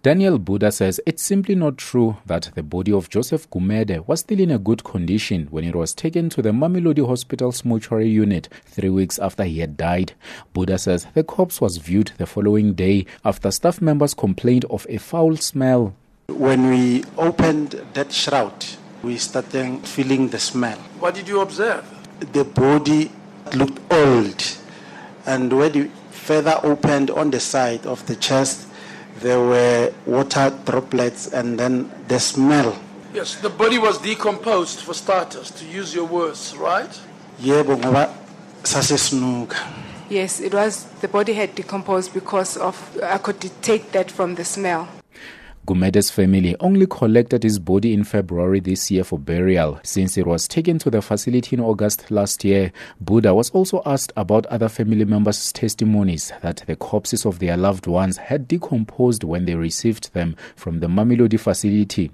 Daniel Buddha says it's simply not true that the body of Joseph Gumede was still in a good condition when it was taken to the Mamelodi Hospital's mortuary unit three weeks after he had died. Buddha says the corpse was viewed the following day after staff members complained of a foul smell. When we opened that shroud, we started feeling the smell. What did you observe? The body looked old, and when we further opened on the side of the chest, there were water droplets and then the smell. Yes, the body was decomposed for starters, to use your words, right? Yebo ngoba sasesinuka. Yes, it was. The body had decomposed because of. I could detect that from the smell. Gumede's family only collected his body in February this year for burial. Since it was taken to the facility in August last year, Buddha was also asked about other family members' testimonies that the corpses of their loved ones had decomposed when they received them from the Mamelodi facility.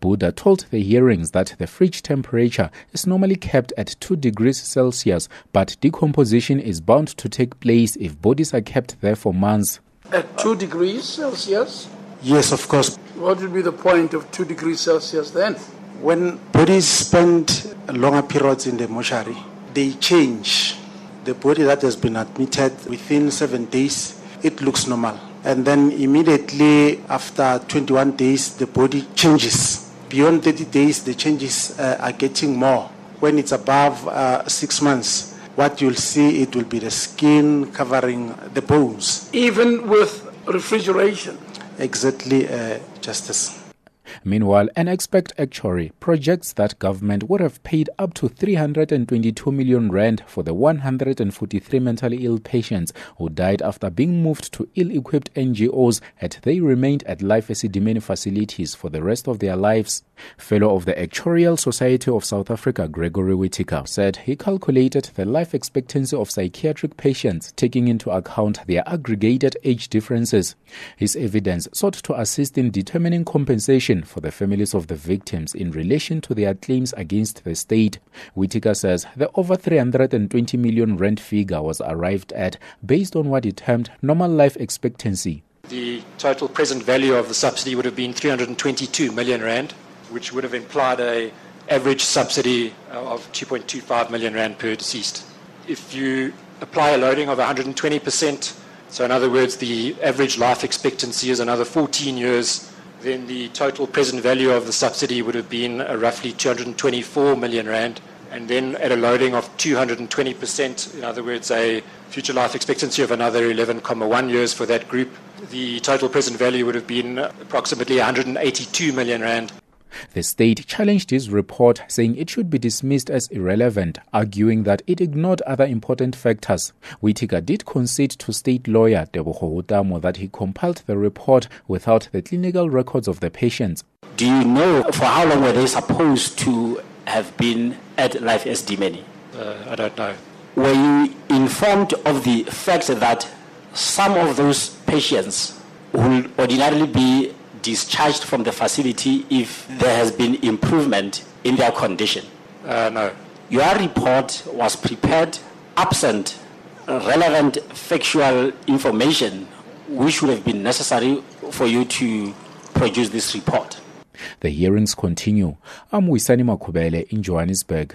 Buddha told the hearings that the fridge temperature is normally kept at 2 degrees Celsius, but decomposition is bound to take place if bodies are kept there for months. At 2 degrees Celsius? Yes, of course. What would be the point of 2 degrees Celsius then? When bodies spend longer periods in the mortuary, they change. The body that has been admitted within seven days, it looks normal. And then immediately after 21 days, the body changes. Beyond 30 days, the changes uh, are getting more. When it's above uh, six months, what you'll see, it will be the skin covering the bones. Even with refrigeration? Exactly uh, justice. Meanwhile, an expert actuary projects that government would have paid up to 322 million rand for the 143 mentally ill patients who died after being moved to ill-equipped NGOs had they remained at Life Esidimeni facilities for the rest of their lives. Fellow of the Actuarial Society of South Africa, Gregory Whitaker, said he calculated the life expectancy of psychiatric patients taking into account their aggregated age differences. His evidence sought to assist in determining compensation for the families of the victims in relation to their claims against the state. Whitaker says the over 320 million rand figure was arrived at based on what he termed normal life expectancy. The total present value of the subsidy would have been 322 million rand, which would have implied a average subsidy uh, of 2.25 million rand per deceased. If you apply a loading of 120%, so in other words, the average life expectancy is another 14 years then the total present value of the subsidy would have been uh, roughly 224 million rand. And then at a loading of 220%, in other words, a future life expectancy of another 11,1 years for that group, the total present value would have been approximately 182 million rand. The state challenged his report, saying it should be dismissed as irrelevant, arguing that it ignored other important factors. Whittaker did concede to state lawyer Tebogo Hotamo that he compiled the report without the clinical records of the patients. Do you know for how long were they supposed to have been at Life Esidimeni? Uh, I don't know. Were you informed of the fact that some of those patients will ordinarily be discharged from the facility if there has been improvement in their condition? Uh, no. Your report was prepared absent relevant factual information which would have been necessary for you to produce this report. The hearings continue. I'm Wisani Makubele in Johannesburg.